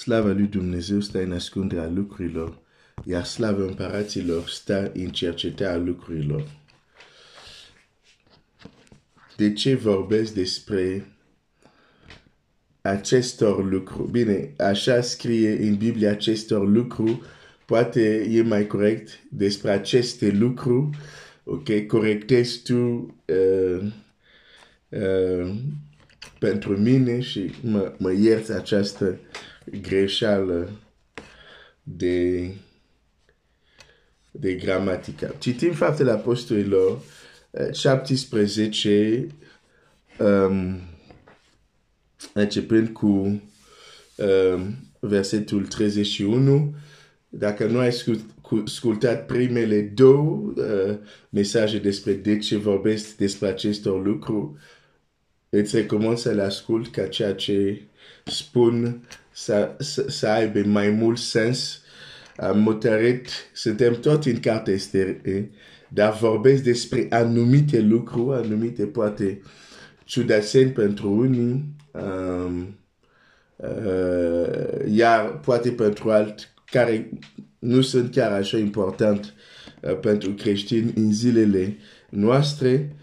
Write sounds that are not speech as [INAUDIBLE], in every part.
slava lui Dumnezeu stă în ascunderea lucrurilor, iar slava împăraților stă în cercetarea lucrurilor. De ce vorbesc despre acestor lucruri? Bine, așa scrie în Biblie acestor lucruri, poate e mai corect despre aceste lucruri, ok, corectezi tu uh, uh, pentru mine și mă, mă ierți această greșeală de, de gramatică. Citim faptele apostolilor 17, um, începând cu um, versetul 31. Dacă nu ai ascultat primele două uh, mesaje despre de ce vorbesc despre acestor lucruri, îți recomand să le ascult ca ceea ce spun să, să, să aibă mai mult sens. Am hotărât, suntem tot în cartea Ester, dar vorbesc despre anumite lucruri, anumite poate ciudățeni pentru unii, um, uh, iar poate pentru alți care nu sunt chiar așa important uh, pentru creștini în zilele noastre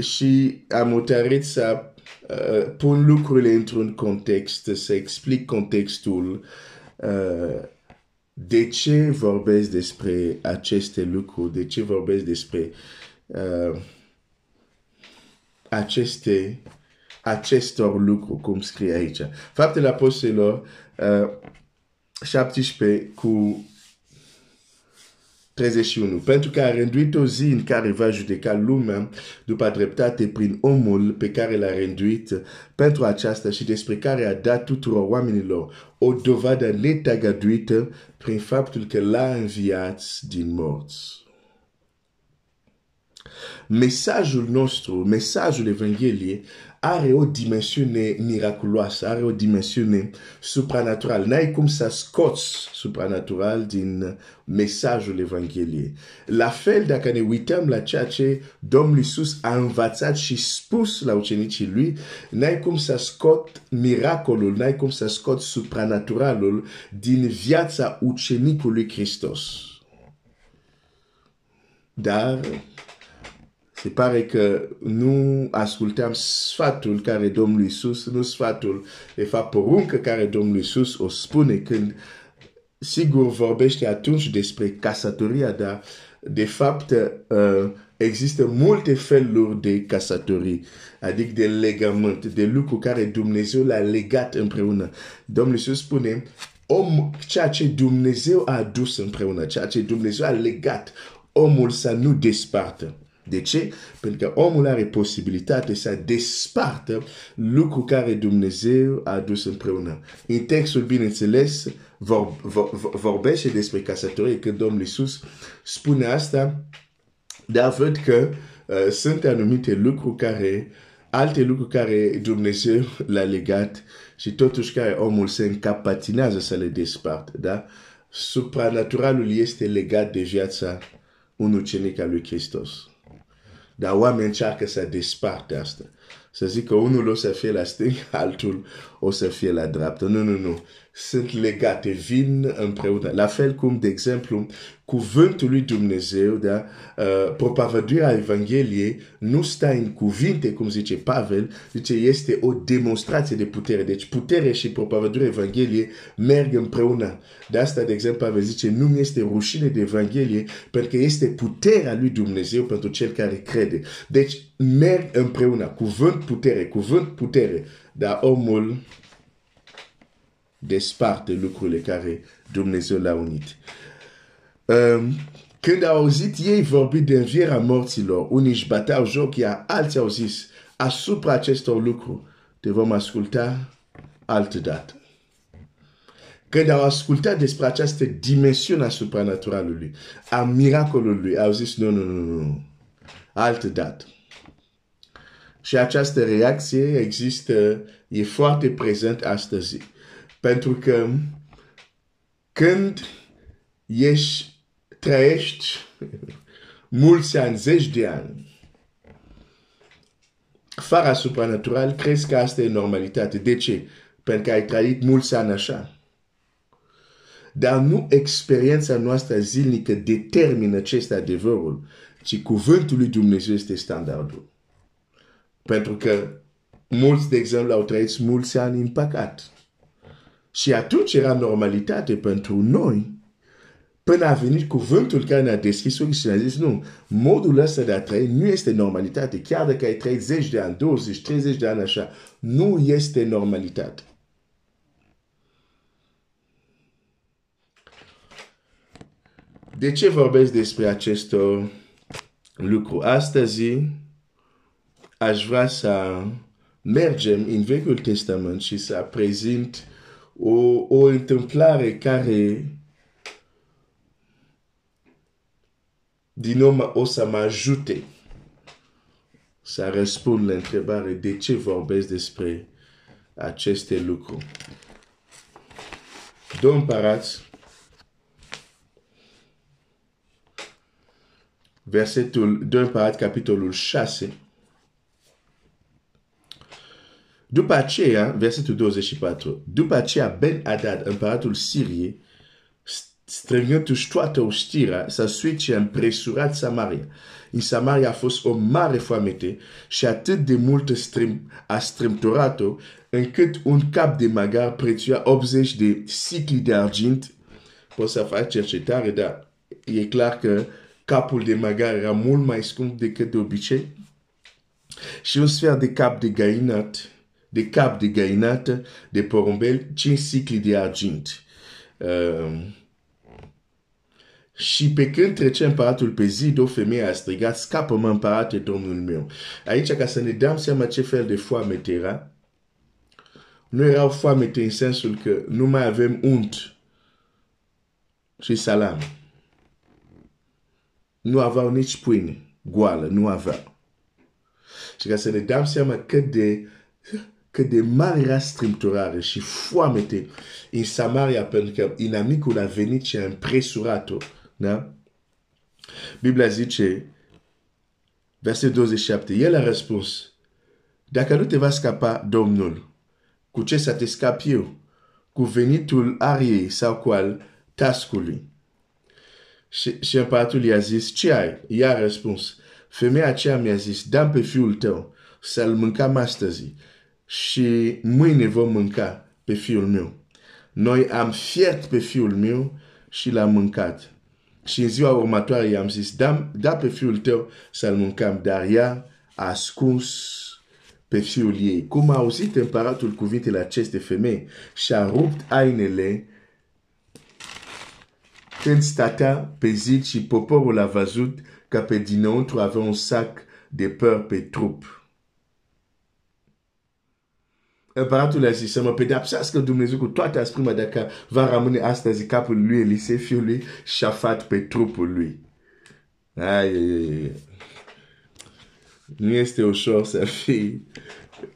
și am hotărât să uh, pun lucrurile într-un context, să explic contextul uh, de ce vorbesc despre aceste lucruri, de ce vorbesc despre uh, aceste, acestor lucruri, cum scrie aici. Faptele Apostolilor uh, 17 cu 31. Pentru că a rânduit o zi în care va judeca lumea după dreptate prin omul pe care l-a rânduit pentru aceasta și despre care a dat tuturor oamenilor o dovadă netagăduită prin faptul că l-a înviat din morți. Mesajul nostru, mesajul Evangheliei, are o dimensiune miraculoasă, are o dimensiune supranaturală. N-ai cum să scoți supranatural din mesajul Evangheliei. La fel, dacă ne uităm la ceea ce Domnul Iisus a învățat și spus la ucenicii lui, n-ai cum să scot miracolul, n-ai cum să scot supranaturalul din viața ucenicului Hristos. Dar se pare că nu ascultăm sfatul care Domnul Iisus, nu sfatul, de fapt poruncă care Domnul Iisus o spune când sigur vorbește atunci despre casatoria, dar de fapt uh, există multe feluri de casatorii, adică de legământ, de lucruri care Dumnezeu l-a legat împreună. Domnul Iisus spune, om, ceea ce Dumnezeu a adus împreună, ceea ce Dumnezeu a legat, omul să nu despartă. De ce? Pentru că omul are posibilitate să despartă lucru care Dumnezeu a adus împreună. În textul, bineînțeles, vor, vor, vorbește despre casătorie, că Domnul Iisus spune asta, dar văd că uh, sunt anumite lucruri care, alte lucruri care Dumnezeu l-a legat și totuși care omul se încapatinează să le despartă. Da? Supranaturalul este legat de viața unui ucenic al lui Hristos. Dar oamenii încearcă să desparte asta. Să zică unul o să fie la stânga, [LAUGHS] altul o să fie la dreapta. Nu, nu, nu. Sunt legate, vin împreună. La fel cum, de exemplu, cuvântul lui Dumnezeu, da? Uh, propovăduirea Evangheliei nu stă în cuvinte, cum zice Pavel, zice este o demonstrație de putere. Deci putere și propovăduirea Evangheliei merg împreună. De asta, de exemplu, Pavel zice, nu mi este rușine de Evanghelie, pentru că este puterea lui Dumnezeu pentru cel care crede. Deci merg împreună. Cuvânt, putere, cuvânt, putere. Dar omul desparte lucrurile care Dumnezeu l-a unit. Um, când au auzit ei vorbi de învierea morților, unii își bateau joc, iar alții au zis, asupra acestor lucruri te vom asculta altă dată. Când au ascultat despre această dimensiune a supranaturalului, a miracolului, au zis, nu, nu, nu, nu, altă dată. Și această reacție există, e foarte prezent astăzi. Pentru că când ești, trăiești mulți ani, zeci de ani, fără supranatural, crezi că asta e normalitate. De ce? pentru că ai trăit mulți ani așa. Dar nu experiența noastră zilnică determină ce este adevărul, ci cuvântul lui Dumnezeu este standardul. Pentru că mulți, de exemplu, au trăit mulți ani în păcat. Și atunci era normalitate pentru noi până a venit cuvântul care ne-a deschis ochii și ne-a zis, nu, modul ăsta de a trăi nu este normalitate. Chiar dacă ai trăit 10 de ani, 20, 30 de ani așa, nu este normalitate. De ce vorbesc despre acest lucru? Astăzi aș vrea să mergem în Vechiul Testament și să prezint o, o întâmplare care din nou o să mă ajute să răspund la întrebare de ce vorbesc despre aceste lucruri. Două împărați, versetul 2 împărați, capitolul 6, după aceea, versetul 24, după aceea Ben Hadad, împăratul Siriei, strângându-și toată oștirea, s-a suit și a împresurat Samaria. În Samaria a fost o mare foamete și atât de mult strâm, a strâmtorat-o, încât un cap de magar prețuia 80 de sicli de argint. Poți să faci cercetare, dar e clar că capul de magar era mult mai scump decât de obicei. Și un sfert de cap de găinat, de cap de găinată, de porumbel, 5 sicli de argint. Uh, și pe când trece împăratul pe zid, o femeie a strigat, scapă-mă împărate, domnul meu. Aici, ca să ne dăm seama ce fel de foamete era, nu erau foamete în sensul că nu mai avem unt și salam. Nu aveau nici pâine goală, nu aveau. Și ca să ne dăm seama cât de, cât de mare era strâmtorare și foamete în Samaria, pentru că inamicul a venit și a împresurat-o da? Biblia zice, verset 27, el a răspuns, dacă nu te va scapa Domnul, cu ce să te scapi eu? Cu venitul ariei sau cu al tascului? Și, și împăratul i-a zis, ce ai? Ea a răspuns, femeia aceea mi-a zis, dăm pe fiul tău să-l mâncăm astăzi și mâine vom mânca pe fiul meu. Noi am fiert pe fiul meu și l-am mâncat. Și în ziua următoare i-am zis, da, da pe fiul tău să-l mâncăm, dar ea a ascuns pe fiul ei. Cum a auzit împăratul cuvintele ainele când stătea pe zid și poporul a văzut că pe dinăuntru un sac de păr pe trup. Împăratul a zis să mă pedepsească Dumnezeu cu toate asprima dacă va rămâne astăzi capul lui Elisei, fiul lui, șafat pe trupul lui. Ai, ai, ai. Nu este ușor să fii,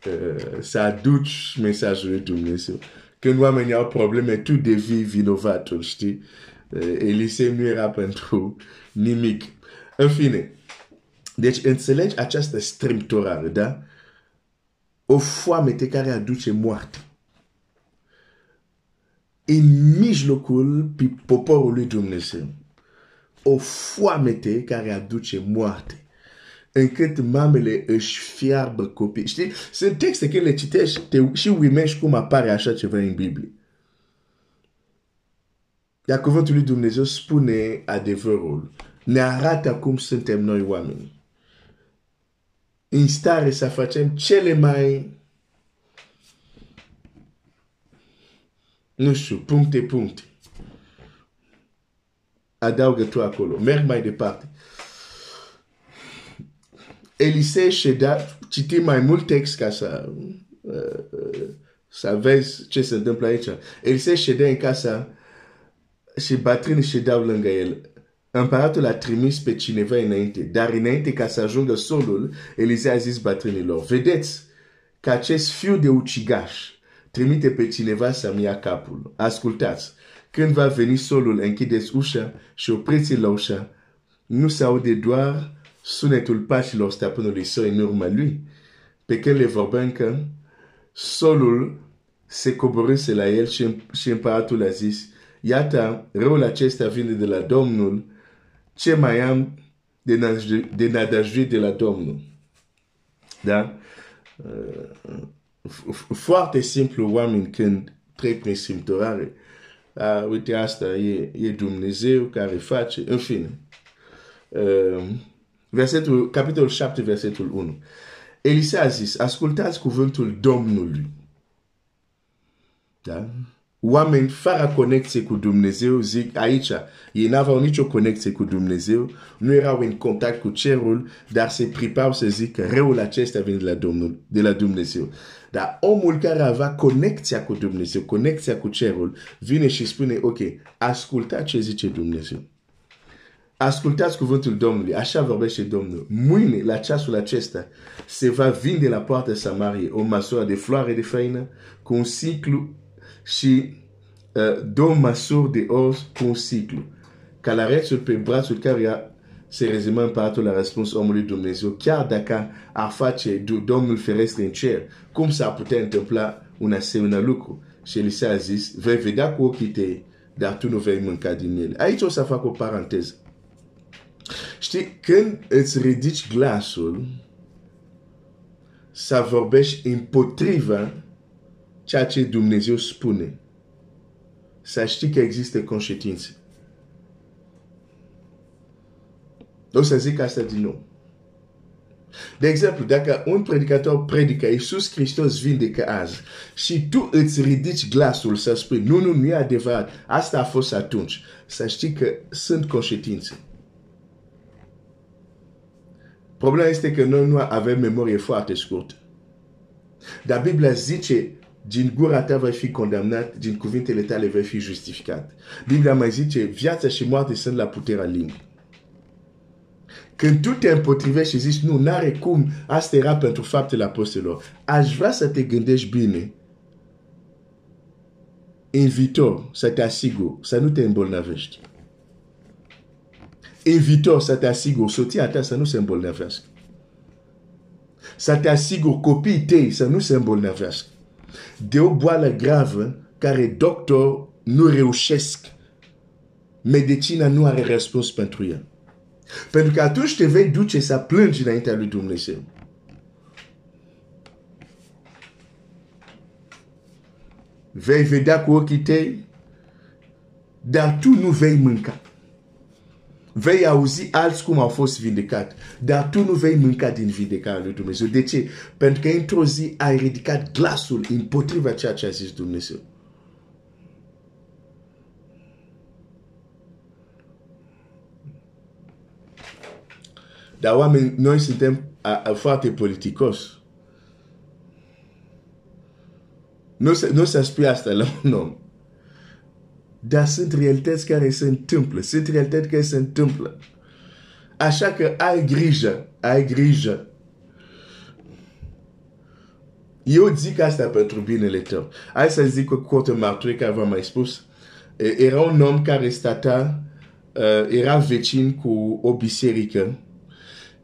uh, să aduci mesajul lui Dumnezeu. Când oamenii au probleme, tu devii vinovatul, știi? Uh, Elisei nu era pentru nimic. În fine, deci înțelegi această strâmtorare, da? O foamete care aduce moarte. În mijlocul poporului Dumnezeu. O foamete care aduce moarte. Încât mamele își fiarbă copii. Știi? Sunt texte când le citești te, și uimești cum apare așa ceva în Biblie. Iar cuvântul lui Dumnezeu spune adevărul. Ne arată cum suntem noi oameni în stare să facem cele mai nu știu, puncte, puncte. Adaugă tu acolo. Merg mai departe. Elisei ședea, citim mai mult text ca să, uh, să vezi ce se întâmplă aici. Elisei ședea în casa și bătrânii ședeau lângă el. Împăratul a trimis pe cineva înainte, dar înainte ca să ajungă solul, Elisei a zis bătrânilor, vedeți că acest fiu de ucigaș trimite pe cineva să-mi ia capul. Ascultați, când va veni solul, închideți ușa și opriți la ușa. Nu se aude doar sunetul pașilor stăpânului său în urma lui. Pe când le vorbeam că solul se coborâse la el și, și împăratul a zis, iată, răul acesta vine de la Domnul, ce mai am de nădăjduit de la Domnul. Da? Foarte simplu oameni când trec prin simtorare. Uh, uite, asta e, e Dumnezeu care face, în fine. Uh, versetul, capitolul 7, versetul 1. Elisa a zis, ascultați cuvântul Domnului. Da? Oameni fără conexie cu Dumnezeu zic aici, ei n-aveau nicio conexie cu Dumnezeu, nu erau în contact cu cerul, dar se pripau să zic că răul acesta vine de la, Domnul, de la Dumnezeu. Dar omul care avea conexia cu Dumnezeu, conexia cu cerul, vine și spune, ok, ascultați ce zice Dumnezeu. Ascultați cuvântul Domnului, așa vorbește Domnul. Mâine, la ceasul acesta, se va vinde la poarta Samarie o măsură de floare de făină cu un ciclu și uh, două măsuri de os cu un ciclu. Calarețul pe brațul care se rezumă împăratul la răspuns omului Dumnezeu, chiar dacă ar face Domnul ferestre în cer, cum s-ar putea întâmpla un asemenea lucru? Și el a zis, vei vedea cu ochii tăi, dar tu nu vei mânca din ele. Aici o să fac o paranteză. Știi, când îți ridici glasul, să vorbești împotriva ceea ce Dumnezeu spune. Să știi că există conștiință. O să zic asta din nou. De exemplu, dacă un predicator predică Iisus Hristos vindecă azi și tu îți ridici glasul să spui nu, nu, nu e adevărat, asta a fost atunci, să știi că sunt conștiințe. Problema este că noi nu avem memorie foarte scurtă. Dar Biblia zice, din gura ta vei fi condamnat, din cuvintele tale vei fi justificat. Biblia mai zice, viața și moarte sunt la puterea limbii. Când tu te împotrivești și zici, nu, n-are cum, asta era pentru faptele apostolilor, aș vrea să te gândești bine. În viitor, să te asigur, să nu te îmbolnăvești. În viitor, să te asigur, soția ta să nu se îmbolnăvească. Să te asigur copiii tăi să nu se îmbolnăvească. De o boală gravă care doctor nu reușesc. Medicina nu are răspuns pentru ea. Pentru că atunci te vei duce să plângi înaintea lui Dumnezeu. Vei vedea cu ochii tăi, dar tu nu vei mânca. Vei auzi alți cum au fost vindecat, dar tu nu vei mânca din vindecarea lui Dumnezeu. De ce? Pentru că într-o zi ai ridicat glasul împotriva ceea ce a zis Dumnezeu. Dar oameni, noi suntem a, a, foarte politicos. Nu, nu se spune asta la un om. Dar sunt realități care se întâmplă. Sunt realități care se întâmplă. Așa că ai grijă. Ai grijă. Eu zic asta pentru binele tău. Hai să zic o curtă mărturie care v-am mai spus. Era un om care stata, uh, era vecin cu o biserică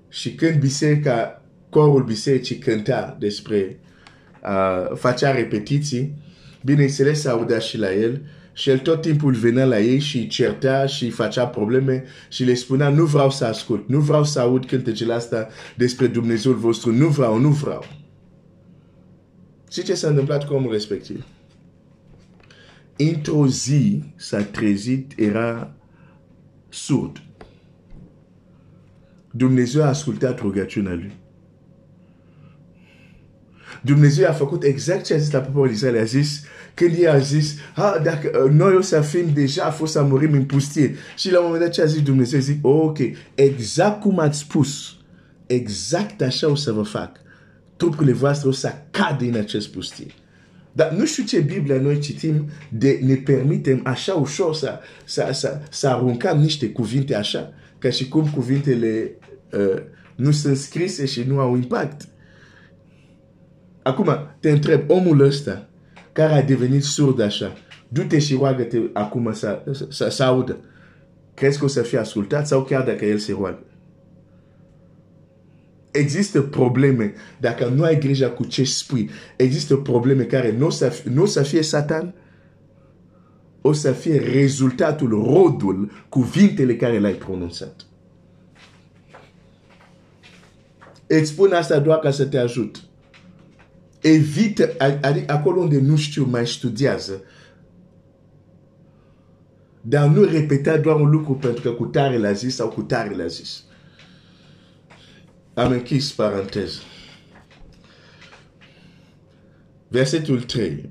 și când biserica, corul bisericii cânta despre, uh, facea repetiții, bineînțeles se audea și la el și el tot timpul venea la ei și certea și facea probleme și le spunea nu vreau să ascult, nu vreau să aud cântecele asta despre Dumnezeul vostru, nu vreau, nu vreau. Și ce s-a întâmplat cu omul respectiv? Într-o zi s-a trezit, era surd. Dumnezeu a ascultat rugăciunea lui. Dumnezeu a făcut exact ce a zis la poporul Israel. A zis, când el a zis, ha, dacă uh, noi o să fim deja, a fost să murim în pustie. Și la un moment dat ce a zis Dumnezeu, zic, oh, ok, exact cum ați spus, exact așa o să vă fac. Trupurile voastre o să cadă în acest pustie. Dar nu știu ce Biblia noi citim de ne permitem așa ușor să, să, să, să aruncăm niște cuvinte așa, ca și cum cuvintele uh, nu sunt scrise și nu au impact. Acum, te întreb, omul ăsta care a devenit surd așa, du-te și roagă-te acum să, să, să audă. Crezi că o să fie ascultat sau chiar dacă el se roagă? există probleme, dacă nu ai grijă cu ce spui, există probleme care nu o să, nu o să fie satan, o să fie rezultatul, rodul, cuvintele care le-ai pronunțat. Îți spun asta doar ca să te ajut. Evită, adică acolo unde nu știu, mai studiază. Dar nu repeta doar un lucru pentru că cu tare l-a zis sau cu tare l-a zis. Am închis paranteză. Versetul 3.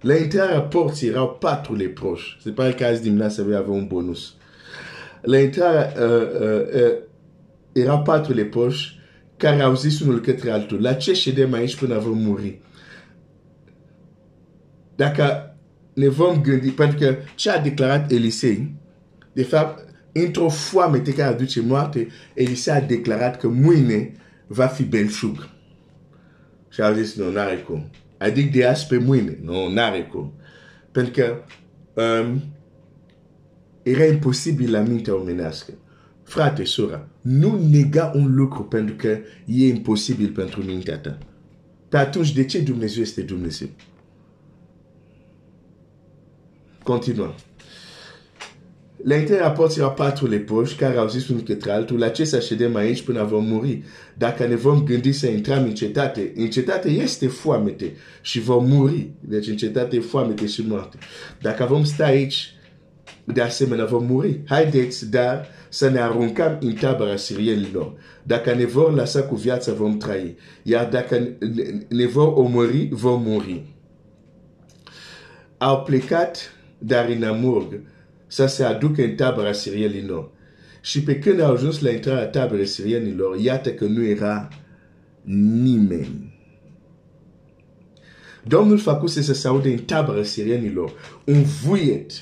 La intrarea porții erau patru leproși. Se pare că azi dimineața voi avea un bonus. La intrarea uh, uh, uh, erau patru leproși care au zis unul către altul, la ce ședem aici până vom muri? Dacă ne vom gândi, pentru că ce a declarat Elisei, de fapt, într-o foamete care aduce moarte, Elisei a declarat că mâine va fi belșug. Și a zis, nu, n-are cum. Adică de azi pe mâine. Nu, n-are cum. Pentru că um, era imposibil la mintea omenească. Frate, sora, nu nega un lucru pentru că e imposibil pentru mintea ta. Dar atunci, de ce Dumnezeu este Dumnezeu? Continuăm. La intrarea porții erau patru leproși care au zis unul către altul, la ce să ședem aici până vom muri? Dacă ne vom gândi să intrăm în cetate, în cetate este foamete și vom muri. Deci în cetate e foamete și moarte. Dacă vom sta aici, de asemenea vom muri. Haideți, dar să ne aruncăm în tabăra sirienilor. Dacă ne vor lăsa cu viața, vom trăi. Iar dacă ne vor omori, vom muri. Au plecat, dar în amurg, să se aducă în tabăra sirienilor. Și pe când au ajuns la intrarea taberei sirienilor, iată că nu era nimeni. Domnul făcuse să se aude în tabăra sirienilor un vuiet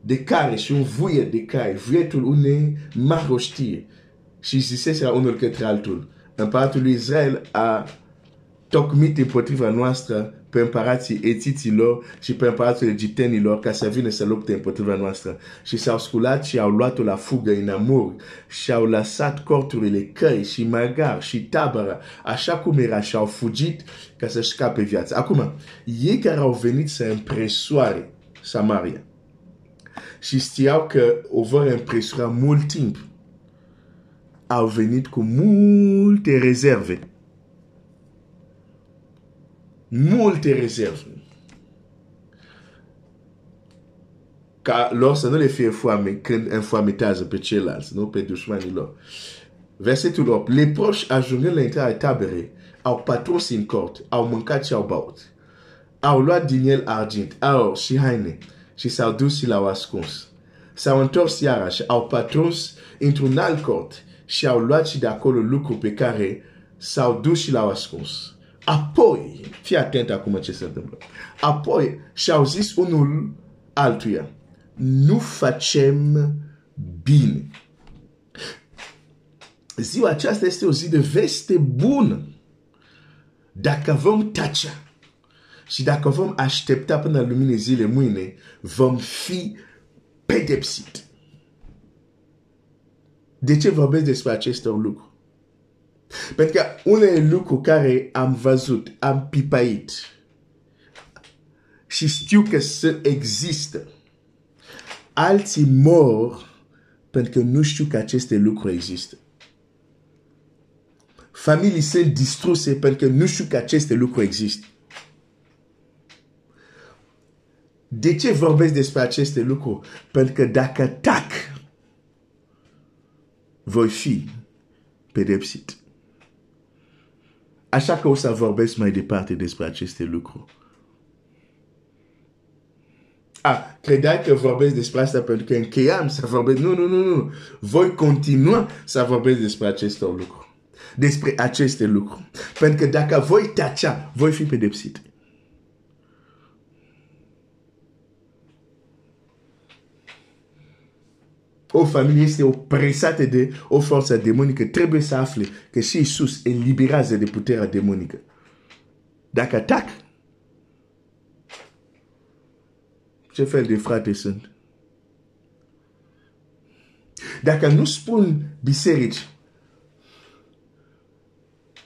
de care și un vuiet de cai, vuietul unei maroștie. Și zisese la unul către altul, împăratul lui Israel a tocmit împotriva noastră pe împărații etiților și pe împărații egiptenilor ca să vină să lupte împotriva noastră. Și s-au sculat și au luat-o la fugă în amur și au lăsat corturile căi și magar și tabără așa cum era și au fugit ca să scape viața. Acum, ei care au venit să impresoare Samaria și știau că o vor impresora mult timp, au venit cu multe rezerve multe rezerve. Ca lor să nu le fie foame când înfoametează pe ceilalți, nu pe dușmanii lor. Versetul 8. Leproși ajungând la intrarea taberei, au patros în cort, au mâncat și au băut. Au luat din el argint, aur și haine și s-au dus și l-au ascuns. S-au întors iarăși, au patros într-un alt cort și au luat și de acolo lucruri pe care s-au dus și l-au ascuns. Apoi, fii atent acum ce se întâmplă. Apoi și-au zis unul altuia, nu facem bine. Ziua aceasta este o zi de veste bună. Dacă vom tacea și dacă vom aștepta până la lumine zile mâine, vom fi pedepsit. De ce vorbesc despre aceste lucruri? Pentru că unele lucruri care am văzut, am pipait și știu că să există. Alții mor pentru că nu știu că aceste lucruri există. Familii sunt distruse pentru că nu știu că aceste lucruri există. De ce vorbesc despre aceste lucruri? Pentru că dacă tac, voi fi pedepsit. Așa că o să vorbesc mai departe despre aceste lucruri. Ah, credeai că vorbesc despre asta pentru că încheiam să vorbesc. Nu, nu, nu, nu. Voi continua să vorbesc despre aceste lucruri. Despre aceste lucruri. Pentru că dacă voi tacea, voi fi pedepsit. O familie este opresată de o forță demonică, trebuie să afle că și Isus eliberează de puterea demonică. Dacă atac, ce fel de frate sunt? Dacă nu spun biserici,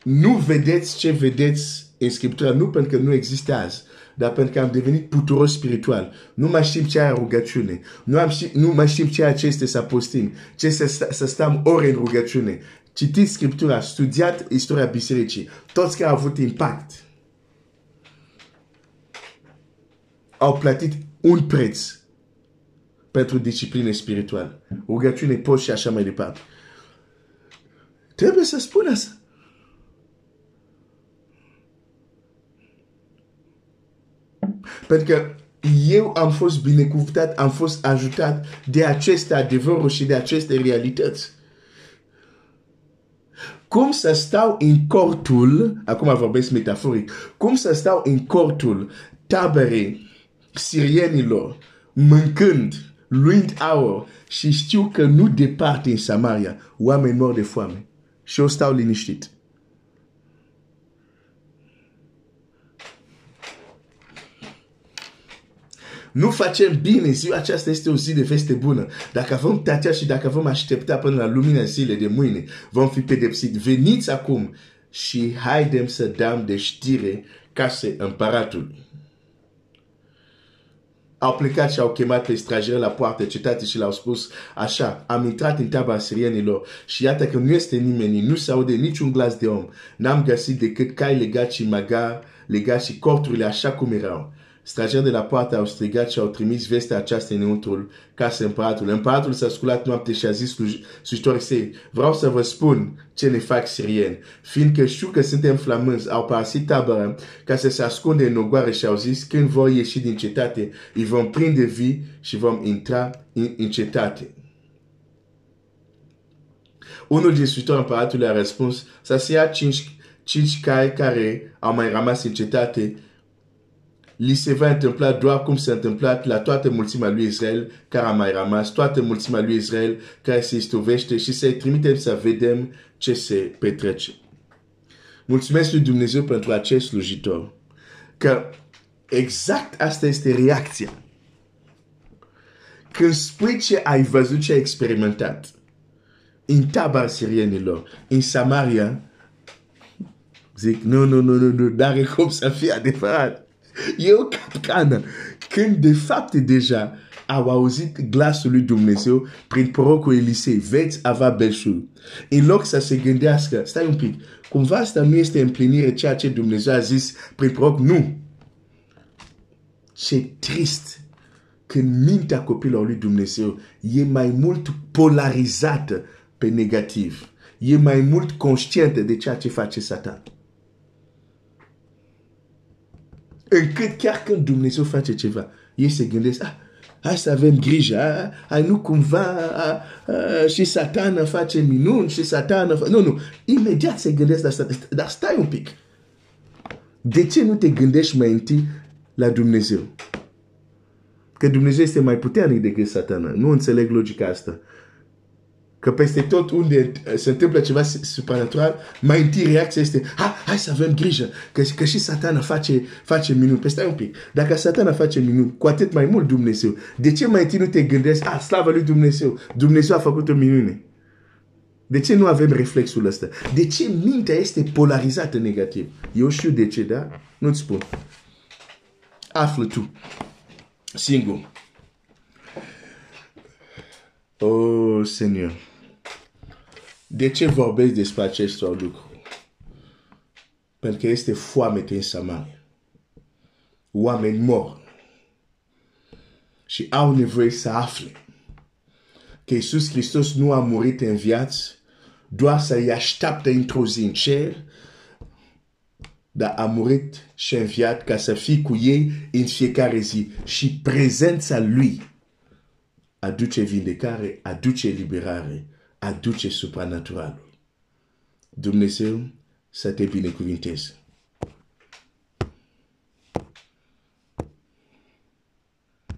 nu vedeți ce vedeți în Scriptură, nu pentru că nu există azi, dar pentru că am devenit puturos spiritual. Nu mai știm ce e rugăciune. Nu, am ști, nu mai știm ceea ce este să postim, ce să, să stăm ore în rugăciune. Citiți Scriptura, studiat istoria bisericii. Toți care au avut impact au plătit un preț pentru disciplină spirituală. Rugăciune, post și așa mai departe. Trebuie să spun asta. Pentru că eu am fost binecuvântat, am fost ajutat de aceste adevăruri și de aceste realități. Cum să stau în cortul, acum vorbesc metaforic, cum să stau în cortul taberei sirienilor, mâncând, luând aur și știu că nu departe în Samaria, oameni mor de foame. Și eu stau liniștit. Nu facem bine, ziua aceasta este o zi de veste bună. Dacă vom tăcea și dacă vom aștepta până la lumina zilei de mâine, vom fi pedepsit. Veniți acum și haidem să dăm de știre case împăratului. Au plecat și au chemat pe străjeri la poartă cetatea și le-au spus așa, am intrat în tabăra sirienilor și iată că nu este nimeni, nu se aude niciun glas de om. N-am găsit decât cai legați și magar legați și corturile așa cum erau. Strageri de la poartă au strigat și au trimis vestea aceasta înăuntrul casei împăratului. Împăratul s-a sculat noapte și a zis slujitorii săi, vreau să vă spun ce ne fac sirieni, fiindcă știu că suntem flamânzi, au părăsit tabăra ca să se ascunde în ogoare și au zis, când vor ieși din cetate, îi vom prinde vii și vom intra în, în cetate. Unul din slujitori împăratului a răspuns, să se ia cinci, cinci cai care au mai rămas în cetate li se va întâmpla doar cum s-a întâmplat la toată mulțimea lui Israel care a mai rămas, toată mulțimea lui Israel care se istovește și să-i trimitem să vedem ce se petrece. Mulțumesc lui Dumnezeu pentru acest slujitor. Că exact asta este reacția. Când spui ce ai văzut, ce ai experimentat, în tabara sirienilor, în Samaria, zic, nu, nu, nu, nu, nu, dar e cum să fie adevărat. E o capcană. Când de fapt deja au auzit glasul lui Dumnezeu prin prorocul Elisei, veți avea belșug. În loc să se gândească, stai un pic, cumva asta nu este împlinire ceea ce Dumnezeu a zis prin proroc, nu. Ce trist când mintea copilului lui Dumnezeu e mai mult polarizată pe negativ. E mai mult conștientă de ceea ce face Satan. Încât chiar când Dumnezeu face ceva, ei se gândesc, ah, hai să avem grijă, ah, hai nu cumva ah, ah, și satana face minuni și satana face... Nu, nu, imediat se gândesc la asta, dar stai un pic. De ce nu te gândești mai întâi la Dumnezeu? Că Dumnezeu este mai puternic decât satana. Nu înțeleg logica asta. Că peste tot unde se întâmplă ceva supranatural, mai întâi reacția este, ha, hai să avem grijă, că, că și satana face, face minuni. Peste păi un pic, dacă satana face minuni, cu atât mai mult Dumnezeu. De ce mai întâi nu te gândești, ah, slavă lui Dumnezeu, Dumnezeu a făcut o minune. De ce nu avem reflexul ăsta? De ce mintea este polarizată negativ? Eu știu de ce, da? Nu-ți spun. Află tu. Singur. Oh, Seigneur. De ce vorbesc despre acest lucru? Pentru că este foamete în Samaria. Oameni mor. Și au nevoie să afle că Iisus Hristos nu a murit în viață doar să-i așteaptă într-o zi în cer, dar a murit și înviat ca să fie cu ei în fiecare zi. Și prezența Lui aduce vindecare, aduce liberare aduce supranaturalul. Dumnezeu să te binecuvinteze.